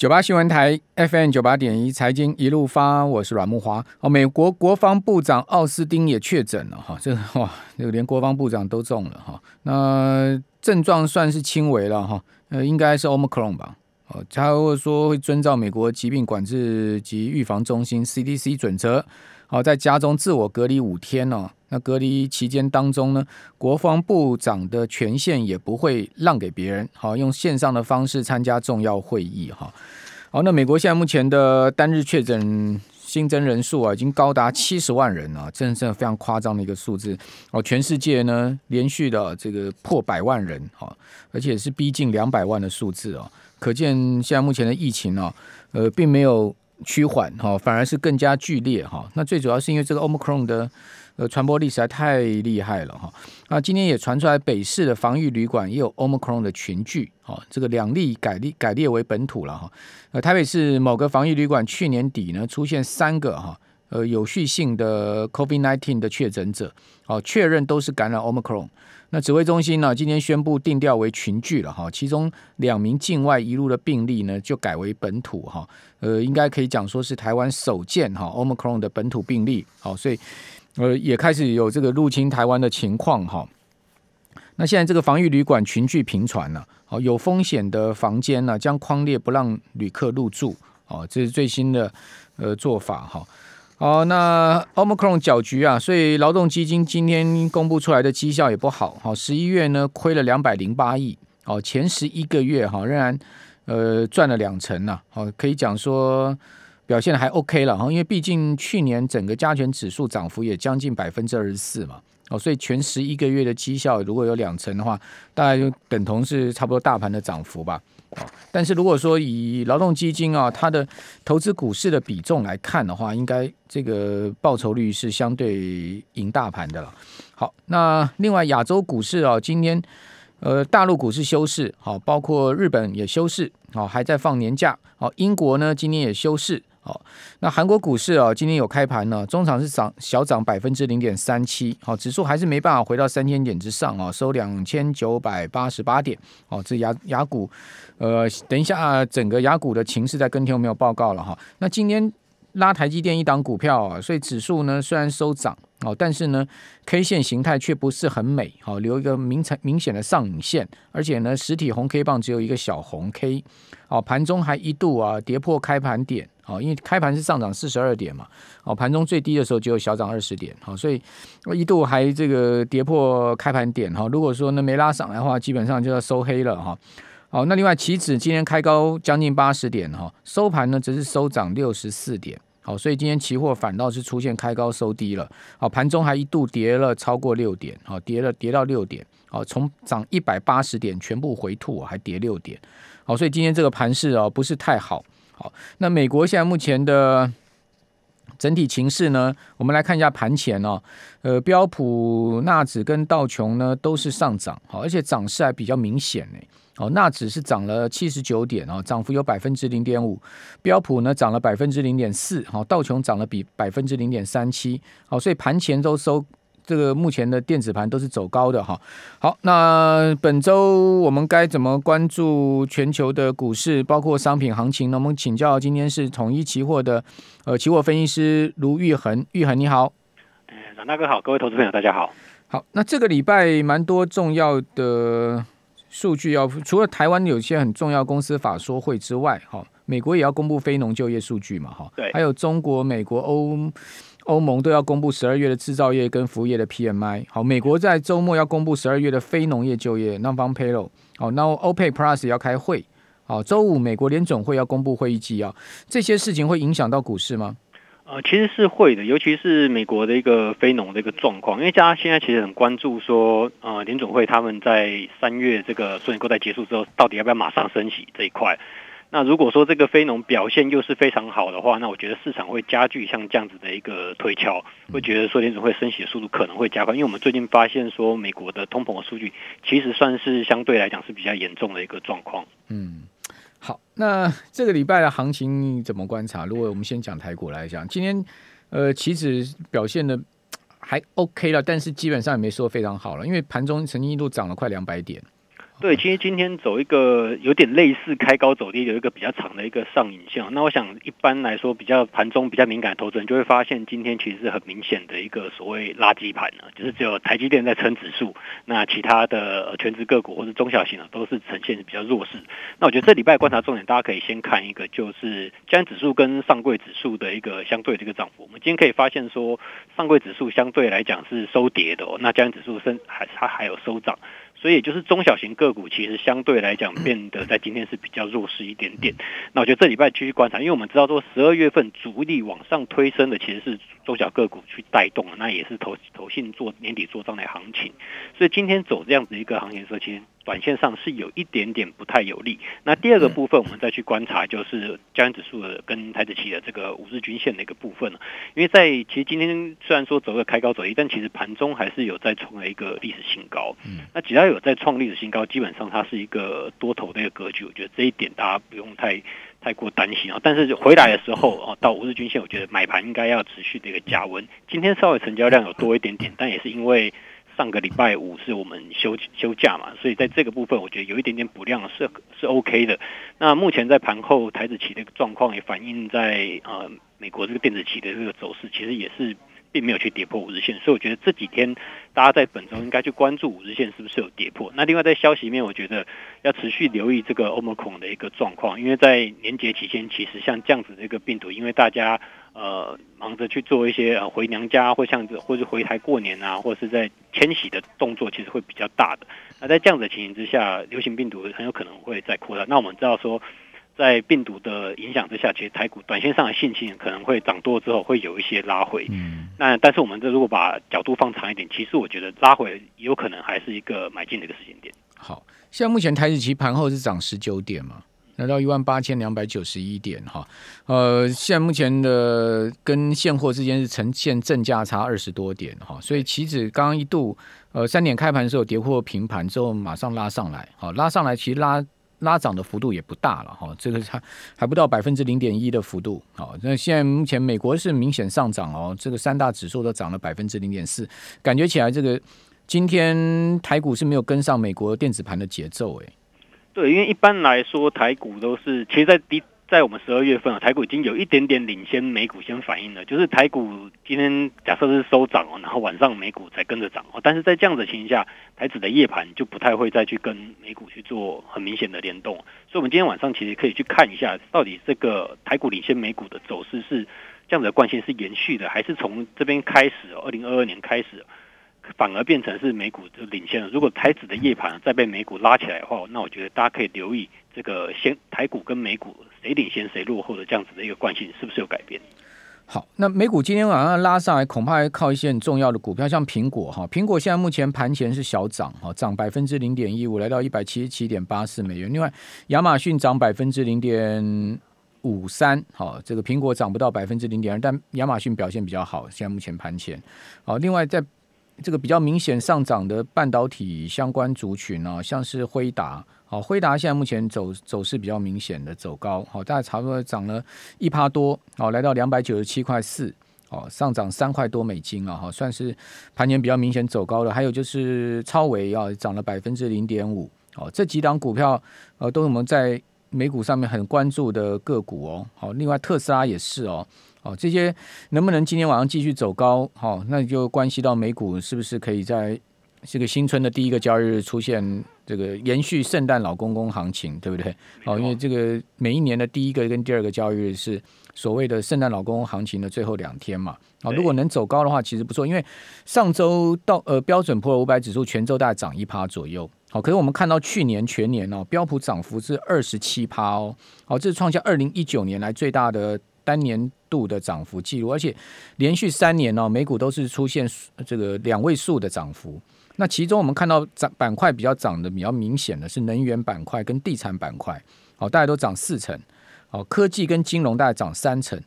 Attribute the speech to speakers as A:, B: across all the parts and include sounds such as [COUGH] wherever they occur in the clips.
A: 九八新闻台 FM 九八点一财经一路发，我是阮慕华。哦，美国国防部长奥斯汀也确诊了哈，这哇，这个连国防部长都中了哈。那症状算是轻微了哈，呃，应该是 Omicron 吧。哦，他会说会遵照美国疾病管制及预防中心 CDC 准则，好，在家中自我隔离五天哦。那隔离期间当中呢，国防部长的权限也不会让给别人，好，用线上的方式参加重要会议哈。好，那美国现在目前的单日确诊新增人数啊，已经高达七十万人啊，真的是非常夸张的一个数字哦。全世界呢，连续的这个破百万人哈，而且是逼近两百万的数字啊，可见现在目前的疫情啊，呃，并没有趋缓哈，反而是更加剧烈哈。那最主要是因为这个 Omicron 的。呃，传播力实在太厉害了哈。那今天也传出来，北市的防疫旅馆也有 Omicron 的群聚，哈，这个两例改列改列为本土了哈。呃，台北市某个防疫旅馆去年底呢，出现三个哈，呃，有序性的 COVID-19 的确诊者，哦，确认都是感染 Omicron。那指挥中心呢，今天宣布定调为群聚了哈，其中两名境外移入的病例呢，就改为本土哈。呃，应该可以讲说是台湾首见哈 Omicron 的本土病例，好，所以。呃，也开始有这个入侵台湾的情况哈。那现在这个防疫旅馆群聚频传了，好，有风险的房间呢，将框列不让旅客入住，哦，这是最新的呃做法哈。好，那 Omicron 搅局啊，所以劳动基金今天公布出来的绩效也不好，好，十一月呢亏了两百零八亿，哦，前十一个月哈仍然呃赚了两成呐，好，可以讲说。表现还 OK 了哈，因为毕竟去年整个加权指数涨幅也将近百分之二十四嘛，哦，所以全十一个月的绩效如果有两成的话，大概就等同是差不多大盘的涨幅吧。哦，但是如果说以劳动基金啊，它的投资股市的比重来看的话，应该这个报酬率是相对赢大盘的了。好，那另外亚洲股市啊，今天呃大陆股市休市，好，包括日本也休市，好，还在放年假，好，英国呢今天也休市。好，那韩国股市啊，今天有开盘呢，中场是涨小涨百分之零点三七，好，指数还是没办法回到三千点之上啊，收两千九百八十八点，好，这亚亚股，呃，等一下整个亚股的情势在跟天有没有报告了哈，那今天拉台积电一档股票啊，所以指数呢虽然收涨。哦，但是呢，K 线形态却不是很美，好，留一个明显明显的上影线，而且呢，实体红 K 棒只有一个小红 K，哦，盘中还一度啊跌破开盘点，哦，因为开盘是上涨四十二点嘛，哦，盘中最低的时候只有小涨二十点，好，所以一度还这个跌破开盘点，哈，如果说呢没拉上来的话，基本上就要收黑了，哈，好，那另外期指今天开高将近八十点，哈，收盘呢则是收涨六十四点。好，所以今天期货反倒是出现开高收低了。好，盘中还一度跌了超过六点，好，跌了跌到六点，好，从涨一百八十点全部回吐，还跌六点。好，所以今天这个盘势啊不是太好。好，那美国现在目前的整体情势呢，我们来看一下盘前哦。呃，标普、纳指跟道琼呢都是上涨，好，而且涨势还比较明显呢。哦，纳指是涨了七十九点哦，涨幅有百分之零点五。标普呢涨了百分之零点四，好，道琼涨了比百分之零点三七，好，所以盘前都收这个目前的电子盘都是走高的哈。好，那本周我们该怎么关注全球的股市，包括商品行情呢？我们请教今天是统一期货的呃期货分析师卢玉恒，玉恒你好。
B: 嗯，阮大哥好，各位投资朋友大家好。
A: 好，那这个礼拜蛮多重要的。数据要除了台湾有些很重要公司法说会之外，哈，美国也要公布非农就业数据嘛，哈，
B: 对，
A: 还有中国、美国、欧欧盟都要公布十二月的制造业跟服务业的 PMI，好，美国在周末要公布十二月的非农业就业 Non-Farm Payroll，好，那 OPEC Plus 要开会，好，周五美国联总会要公布会议纪要，这些事情会影响到股市吗？
B: 呃，其实是会的，尤其是美国的一个非农的一个状况，因为大家现在其实很关注说，呃，联总会他们在三月这个收紧购债结束之后，到底要不要马上升息这一块。那如果说这个非农表现又是非常好的话，那我觉得市场会加剧像这样子的一个推敲，会觉得说联准会升息的速度可能会加快，因为我们最近发现说美国的通膨的数据其实算是相对来讲是比较严重的一个状况。
A: 嗯。好，那这个礼拜的行情怎么观察？如果我们先讲台股来讲，今天呃，期指表现的还 OK 了，但是基本上也没说非常好了，因为盘中曾经一度涨了快两百点，
B: 对，其实今天走一个有点类似开高走低，有一个比较长的一个上影线。那我想一般来说，比较盘中比较敏感的投资人就会发现，今天其实是很明显的一个所谓垃圾盘呢，就是只有台积电在撑指数，那其他的全职个股或者中小型的都是呈现比较弱势。那我觉得这礼拜观察重点，大家可以先看一个，就是加权指数跟上柜指数的一个相对这个涨幅。我们今天可以发现说，上柜指数相对来讲是收跌的哦，那加权指数升还它还有收涨。所以就是中小型个股其实相对来讲变得在今天是比较弱势一点点。那我觉得这礼拜继续观察，因为我们知道说十二月份主力往上推升的其实是中小个股去带动了，那也是投投信做年底做账的行情。所以今天走这样子一个行情的时候，其实。短线上是有一点点不太有利。那第二个部分，我们再去观察，就是加权指数的跟台指期的这个五日均线的一个部分。因为在其实今天虽然说走个开高走低，但其实盘中还是有在创了一个历史新高。嗯那只要有在创历史新高，基本上它是一个多头的一个格局。我觉得这一点大家不用太太过担心啊。但是回来的时候哦，到五日均线，我觉得买盘应该要持续的一个加温。今天稍微成交量有多一点点，但也是因为。上个礼拜五是我们休休假嘛，所以在这个部分，我觉得有一点点补量是是 OK 的。那目前在盘后台子期的状况也反映在呃美国这个电子期的这个走势，其实也是并没有去跌破五日线，所以我觉得这几天大家在本周应该去关注五日线是不是有跌破。那另外在消息面，我觉得要持续留意这个 Omicron 的一个状况，因为在年节期间，其实像这样子的一个病毒，因为大家。呃，忙着去做一些呃回娘家，或像，或是回台过年啊，或是在迁徙的动作，其实会比较大的。那在这样的情形之下，流行病毒很有可能会再扩大。那我们知道说，在病毒的影响之下，其实台股短线上的信心可能会涨多之后会有一些拉回。嗯。那但是我们这如果把角度放长一点，其实我觉得拉回有可能还是一个买进的一个时间点。
A: 好，现在目前台指期盘后是涨十九点嘛？来到一万八千两百九十一点哈，呃，现在目前的跟现货之间是呈现正价差二十多点哈，所以期指刚刚一度呃三点开盘的时候跌破平盘之后马上拉上来，好拉上来其实拉拉涨的幅度也不大了哈，这个还还不到百分之零点一的幅度，好，那现在目前美国是明显上涨哦，这个三大指数都涨了百分之零点四，感觉起来这个今天台股是没有跟上美国电子盘的节奏诶。
B: 对，因为一般来说，台股都是，其实在低在我们十二月份啊，台股已经有一点点领先美股先反应了。就是台股今天假设是收涨哦，然后晚上美股才跟着涨哦。但是在这样的情况下，台指的夜盘就不太会再去跟美股去做很明显的联动。所以，我们今天晚上其实可以去看一下，到底这个台股领先美股的走势是这样子的惯性是延续的，还是从这边开始，二零二二年开始。反而变成是美股就领先了。如果台指的夜盘再被美股拉起来的话，那我觉得大家可以留意这个先台股跟美股谁领先谁落后的这样子的一个惯性是不是有改变？
A: 好，那美股今天晚上拉上来，恐怕还靠一些很重要的股票，像苹果哈。苹果现在目前盘前是小涨哈，涨百分之零点一五，来到一百七十七点八四美元。另外，亚马逊涨百分之零点五三，好，这个苹果涨不到百分之零点二，但亚马逊表现比较好。现在目前盘前，好，另外在。这个比较明显上涨的半导体相关族群啊，像是辉达，好，辉达现在目前走走势比较明显的走高，好，大概差不多涨了一趴多，好，来到两百九十七块四，哦，上涨三块多美金啊，哈，算是盘前比较明显走高的。还有就是超微啊，涨了百分之零点五，哦，这几档股票呃都是我们在美股上面很关注的个股哦，好，另外特斯拉也是哦。哦，这些能不能今天晚上继续走高？好，那就关系到美股是不是可以在这个新春的第一个交易日出现这个延续圣诞老公公行情，对不对？哦，因为这个每一年的第一个跟第二个交易日是所谓的圣诞老公公行情的最后两天嘛。哦，如果能走高的话，其实不错，因为上周到呃标准普尔五百指数全周大概涨一趴左右。好，可是我们看到去年全年哦，标普涨幅是二十七趴哦。好，这是创下二零一九年来最大的。单年度的涨幅记录，而且连续三年呢、哦，美股都是出现这个两位数的涨幅。那其中我们看到涨板块比较涨的比较明显的是能源板块跟地产板块，好，大概都涨四成。好，科技跟金融大概涨三成。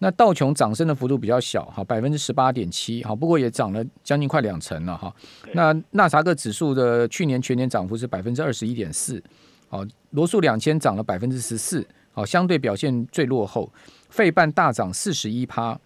A: 那道琼涨升的幅度比较小，哈，百分之十八点七，好，不过也涨了将近快两成了哈。那纳萨克指数的去年全年涨幅是百分之二十一点四，好，罗素两千涨了百分之十四，好，相对表现最落后。费半大涨四十一趴，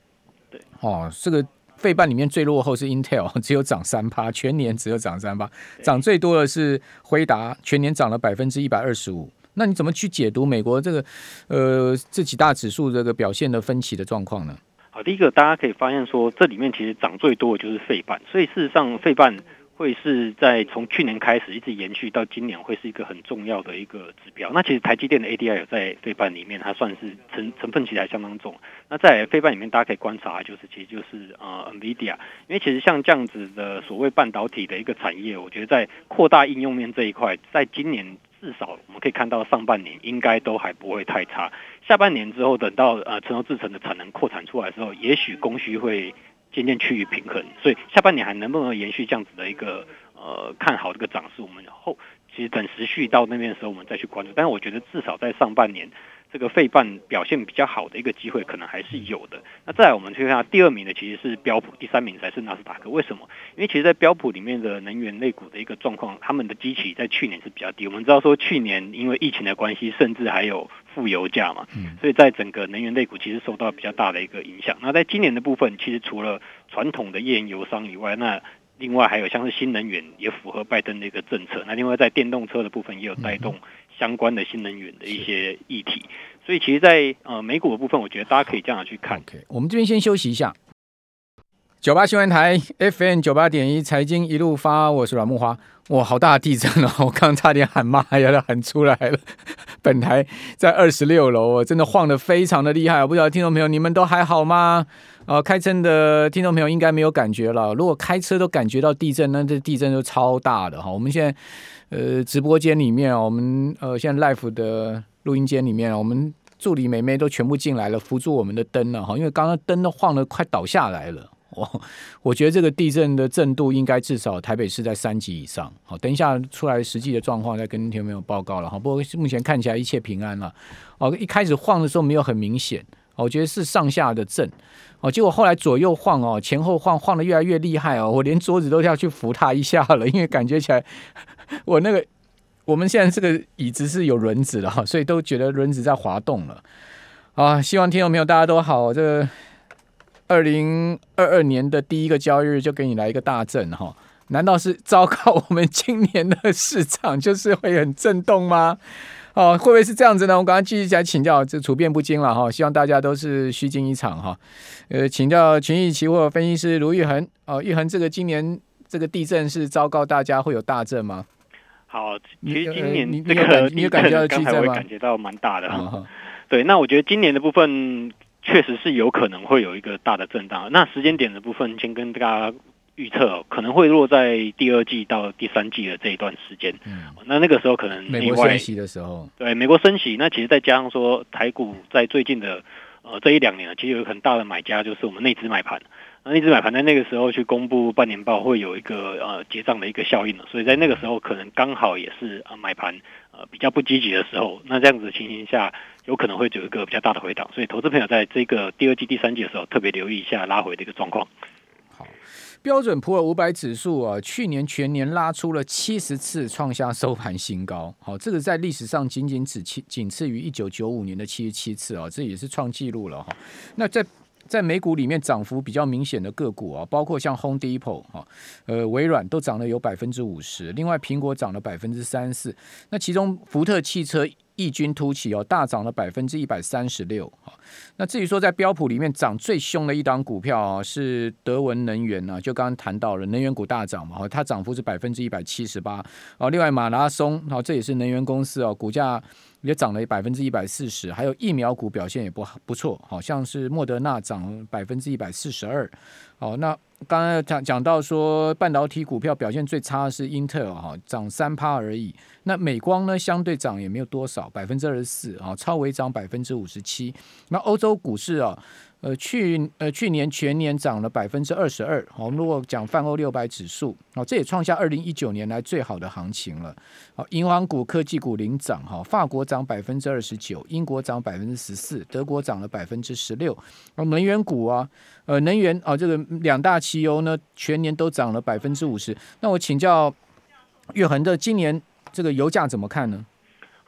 A: 对，哦，这个费半里面最落后是 Intel，[LAUGHS] 只有涨三趴，全年只有涨三趴，涨最多的是辉达，全年涨了百分之一百二十五。那你怎么去解读美国这个呃这几大指数这个表现的分歧的状况呢？
B: 好，第一个大家可以发现说，这里面其实涨最多的就是费半，所以事实上费半。会是在从去年开始一直延续到今年，会是一个很重要的一个指标。那其实台积电的 ADR 有在费半里面，它算是成成分其实还相当重。那在费半里面，大家可以观察，就是其实就是呃 NVIDIA，因为其实像这样子的所谓半导体的一个产业，我觉得在扩大应用面这一块，在今年至少我们可以看到上半年应该都还不会太差。下半年之后，等到呃成熟制程的产能扩产出来之后，也许供需会。渐渐趋于平衡，所以下半年还能不能延续这样子的一个呃看好这个涨势，我们后其实等时序到那边的时候，我们再去关注。但是我觉得至少在上半年。这个费半表现比较好的一个机会可能还是有的。那再来，我们去看下第二名的其实是标普，第三名才是纳斯达克。为什么？因为其实，在标普里面的能源类股的一个状况，他们的基期在去年是比较低。我们知道说，去年因为疫情的关系，甚至还有负油价嘛，所以在整个能源类股其实受到比较大的一个影响。那在今年的部分，其实除了传统的页岩油商以外，那另外还有像是新能源也符合拜登的一个政策。那另外在电动车的部分也有带动。相关的新能源的一些议题，所以其实在，在呃美股的部分，我觉得大家可以这样去看。
A: OK，我们这边先休息一下。九八新闻台 FM 九八点一财经一路发，我是阮木华。哇，好大的地震哦！[LAUGHS] 我刚差点喊妈呀，都喊出来了。[LAUGHS] 本台在二十六楼，真的晃得非常的厉害。我不知道听众朋友你们都还好吗？呃，开车的听众朋友应该没有感觉了。如果开车都感觉到地震，那这地震就超大的哈。我们现在。呃，直播间里面，我们呃，现在 live 的录音间里面，我们助理美眉都全部进来了，扶住我们的灯了哈，因为刚刚灯都晃得快倒下来了。我 [LAUGHS] 我觉得这个地震的震度应该至少台北市在三级以上。好，等一下出来实际的状况再跟听众朋友报告了哈。不过目前看起来一切平安了。哦，一开始晃的时候没有很明显，我觉得是上下的震。哦，结果后来左右晃哦，前后晃，晃得越来越厉害哦，我连桌子都要去扶它一下了，因为感觉起来。[LAUGHS] 我那个，我们现在这个椅子是有轮子的哈，所以都觉得轮子在滑动了啊！希望听众朋友大家都好。这二零二二年的第一个交易日就给你来一个大震哈，难道是糟糕？我们今年的市场就是会很震动吗？哦，会不会是这样子呢？我刚刚继续来请教，这处变不惊了哈。希望大家都是虚惊一场哈。呃，请教群益期货分析师卢昱恒哦，昱恒，这个今年这个地震是糟糕，大家会有大震吗？
B: 好，其实今年这个 [LAUGHS] 你有感觉到刚才会感觉到蛮大的哈。[LAUGHS] 对，那我觉得今年的部分确实是有可能会有一个大的震荡。那时间点的部分，先跟大家预测，可能会落在第二季到第三季的这一段时间。嗯，那那个时候可能
A: 美国升息的时候，
B: 对，美国升息，那其实再加上说台股在最近的呃这一两年，其实有很大的买家就是我们内资买盘。那一直买盘在那个时候去公布半年报，会有一个呃结账的一个效应，所以在那个时候可能刚好也是呃买盘呃比较不积极的时候，那这样子的情形下，有可能会有一个比较大的回档，所以投资朋友在这个第二季、第三季的时候，特别留意一下拉回的一个状况。
A: 好，标准普尔五百指数啊，去年全年拉出了七十次创下收盘新高，好，这个在历史上仅仅只仅次于一九九五年的七十七次啊，这也是创纪录了哈。那在在美股里面涨幅比较明显的个股啊，包括像 Home Depot 哈，呃，微软都涨了有百分之五十，另外苹果涨了百分之三四，那其中福特汽车异军突起哦，大涨了百分之一百三十六。那至于说在标普里面涨最凶的一档股票啊，是德文能源呢，就刚刚谈到了能源股大涨嘛，它涨幅是百分之一百七十八。哦，另外马拉松，好，这也是能源公司哦，股价。也涨了百分之一百四十，还有疫苗股表现也不不错，好像是莫德纳涨百分之一百四十二。好，那刚刚讲讲到说半导体股票表现最差的是英特尔哈，涨三趴而已。那美光呢，相对涨也没有多少，百分之二十四啊，超微涨百分之五十七。那欧洲股市啊。呃，去呃去年全年涨了百分之二十二。好如果讲泛欧六百指数，哦，这也创下二零一九年来最好的行情了。好，银行股、科技股领涨，哈，法国涨百分之二十九，英国涨百分之十四，德国涨了百分之十六。能源股啊，呃，能源啊，这个两大汽油呢，全年都涨了百分之五十。那我请教月恒的，今年这个油价怎么看呢？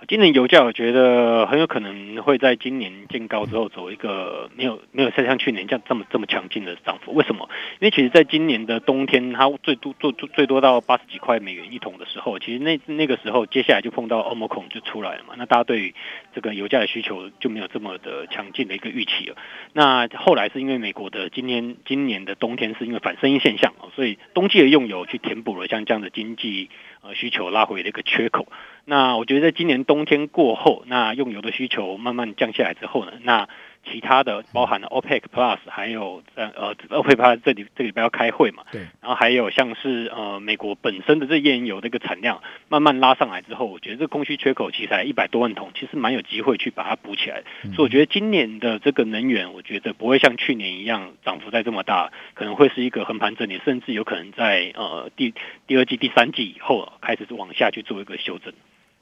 B: 今年油价我觉得很有可能会在今年见高之后走一个没有没有再像去年这样这么这么强劲的涨幅。为什么？因为其实，在今年的冬天，它最多做最多到八十几块美元一桶的时候，其实那那个时候接下来就碰到欧盟孔就出来了嘛。那大家对于这个油价的需求就没有这么的强劲的一个预期了。那后来是因为美国的今年今年的冬天是因为反声音现象，所以冬季的用油去填补了像这样的经济呃需求拉回的一个缺口。那我觉得今年冬天过后，那用油的需求慢慢降下来之后呢，那其他的包含了 OPEC Plus，还有在呃 OPEC Plus 这里这礼拜要开会嘛，对，然后还有像是呃美国本身的这页岩油这个产量慢慢拉上来之后，我觉得这个供需缺口其实才一百多万桶，其实蛮有机会去把它补起来。嗯、所以我觉得今年的这个能源，我觉得不会像去年一样涨幅在这么大，可能会是一个横盘整理，甚至有可能在呃第第二季、第三季以后开始往下去做一个修正。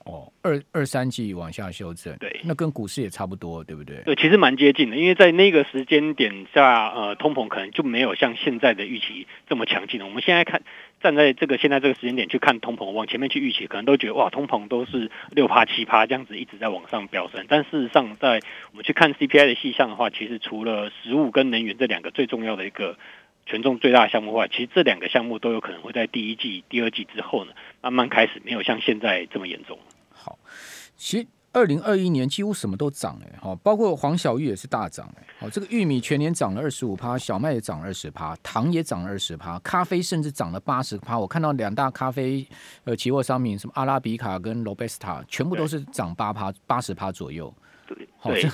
A: 哦，二二三季往下修正，对，那跟股市也差不多，对不对？
B: 对，其实蛮接近的，因为在那个时间点下，呃，通膨可能就没有像现在的预期这么强劲了。我们现在看，站在这个现在这个时间点去看通膨，往前面去预期，可能都觉得哇，通膨都是六趴七趴这样子一直在往上飙升。但事实上，在我们去看 CPI 的细项的话，其实除了食物跟能源这两个最重要的一个权重最大的项目外，其实这两个项目都有可能会在第一季、第二季之后呢，慢慢开始没有像现在这么严重。
A: 好，其实二零二一年几乎什么都涨哎，好，包括黄小玉也是大涨哎，好，这个玉米全年涨了二十五趴，小麦也涨二十趴，糖也涨二十趴，咖啡甚至涨了八十趴。我看到两大咖啡呃期货商品，什么阿拉比卡跟罗贝斯塔，全部都是涨八趴八十趴左右。
B: 对，
A: 好，这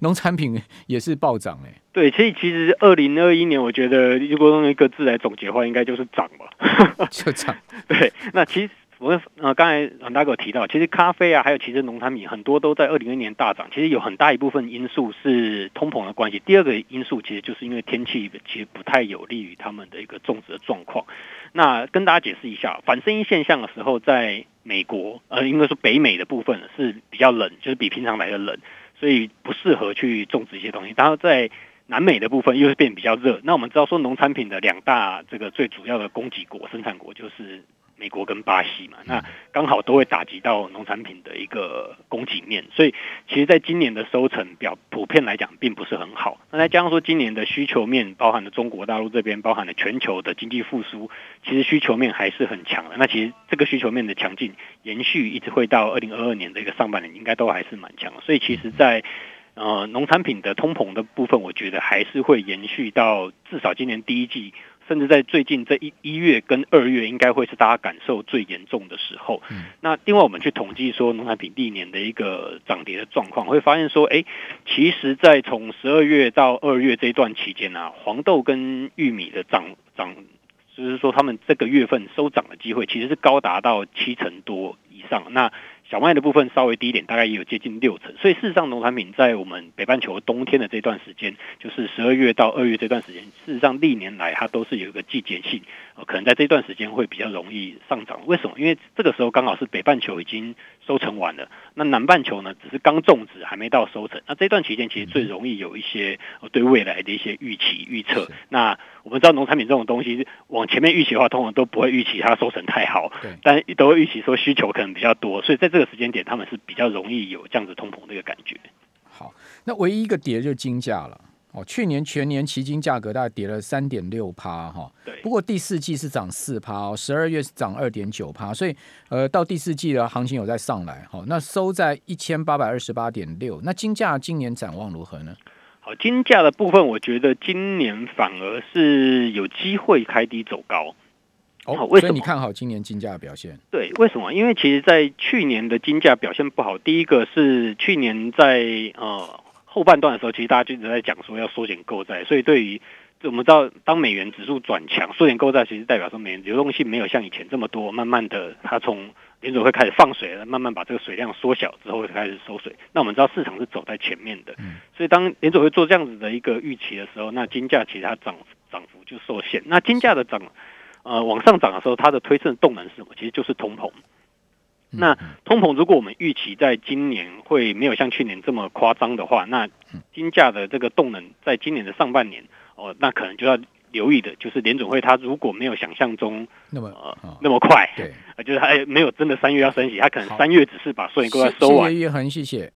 A: 农产品也是暴涨哎。
B: 对，所以其实二零二一年，我觉得如果用一个字来总结的话，应该就是涨吧，[LAUGHS]
A: 就涨。
B: 对，那其实。我呃，刚才阮大哥提到，其实咖啡啊，还有其实农产品很多都在二零二一年大涨。其实有很大一部分因素是通膨的关系。第二个因素其实就是因为天气其实不太有利于他们的一个种植的状况。那跟大家解释一下，反声音现象的时候，在美国呃，应该说北美的部分是比较冷，就是比平常来的冷，所以不适合去种植一些东西。然后在南美的部分又是变比较热。那我们知道说农产品的两大这个最主要的供给国、生产国就是。美国跟巴西嘛，那刚好都会打击到农产品的一个供给面，所以其实在今年的收成表普遍来讲并不是很好。那再加上说今年的需求面，包含了中国大陆这边，包含了全球的经济复苏，其实需求面还是很强的。那其实这个需求面的强劲延续，一直会到二零二二年的一个上半年，应该都还是蛮强的。所以其实在，在呃农产品的通膨的部分，我觉得还是会延续到至少今年第一季。甚至在最近这一一月跟二月，应该会是大家感受最严重的时候。嗯、那另外，我们去统计说农产品历年的一个涨跌的状况，会发现说，哎，其实，在从十二月到二月这一段期间呢、啊，黄豆跟玉米的涨涨，就是说他们这个月份收涨的机会，其实是高达到七成多以上。那小麦的部分稍微低一点，大概也有接近六成。所以事实上，农产品在我们北半球冬天的这段时间，就是十二月到二月这段时间，事实上历年来它都是有一个季节性，可能在这段时间会比较容易上涨。为什么？因为这个时候刚好是北半球已经收成完了，那南半球呢，只是刚种植还没到收成。那这段期间其实最容易有一些对未来的一些预期预测。那我们知道农产品这种东西，往前面预期的话，通常都不会预期它收成太好，对，但都会预期说需求可能比较多，所以在这个时间点，他们是比较容易有这样子通膨的一个感觉。
A: 好，那唯一一个跌就是金价了。哦，去年全年期金价格大概跌了三点六趴哈，对。不过第四季是涨四趴哦，十二月是涨二点九趴，所以呃，到第四季的行情有在上来哈。那收在一千八百二十八点六。那金价今年展望如何呢？
B: 好，金价的部分，我觉得今年反而是有机会开低走高。
A: 哦，为什么？所以你看好今年金价的表现？
B: 对，为什么？因为其实，在去年的金价表现不好，第一个是去年在呃。后半段的时候，其实大家就一直在讲说要缩减购债，所以对于我们知道，当美元指数转强，缩减购债其实代表说美元流动性没有像以前这么多，慢慢的它从联准会开始放水了，慢慢把这个水量缩小之后，开始收水。那我们知道市场是走在前面的，所以当联准会做这样子的一个预期的时候，那金价其实它涨涨幅就受限。那金价的涨呃往上涨的时候，它的推升动能是什么？其实就是通膨。那通膨，如果我们预期在今年会没有像去年这么夸张的话，那金价的这个动能在今年的上半年哦，那可能就要留意的，就是联准会它如果没有想象中
A: 那么
B: 呃、
A: 哦、
B: 那么快，
A: 对，
B: 就是它没有真的三月要升息，它可能三月只是把收银钩收完。
A: 谢谢叶恒，谢谢。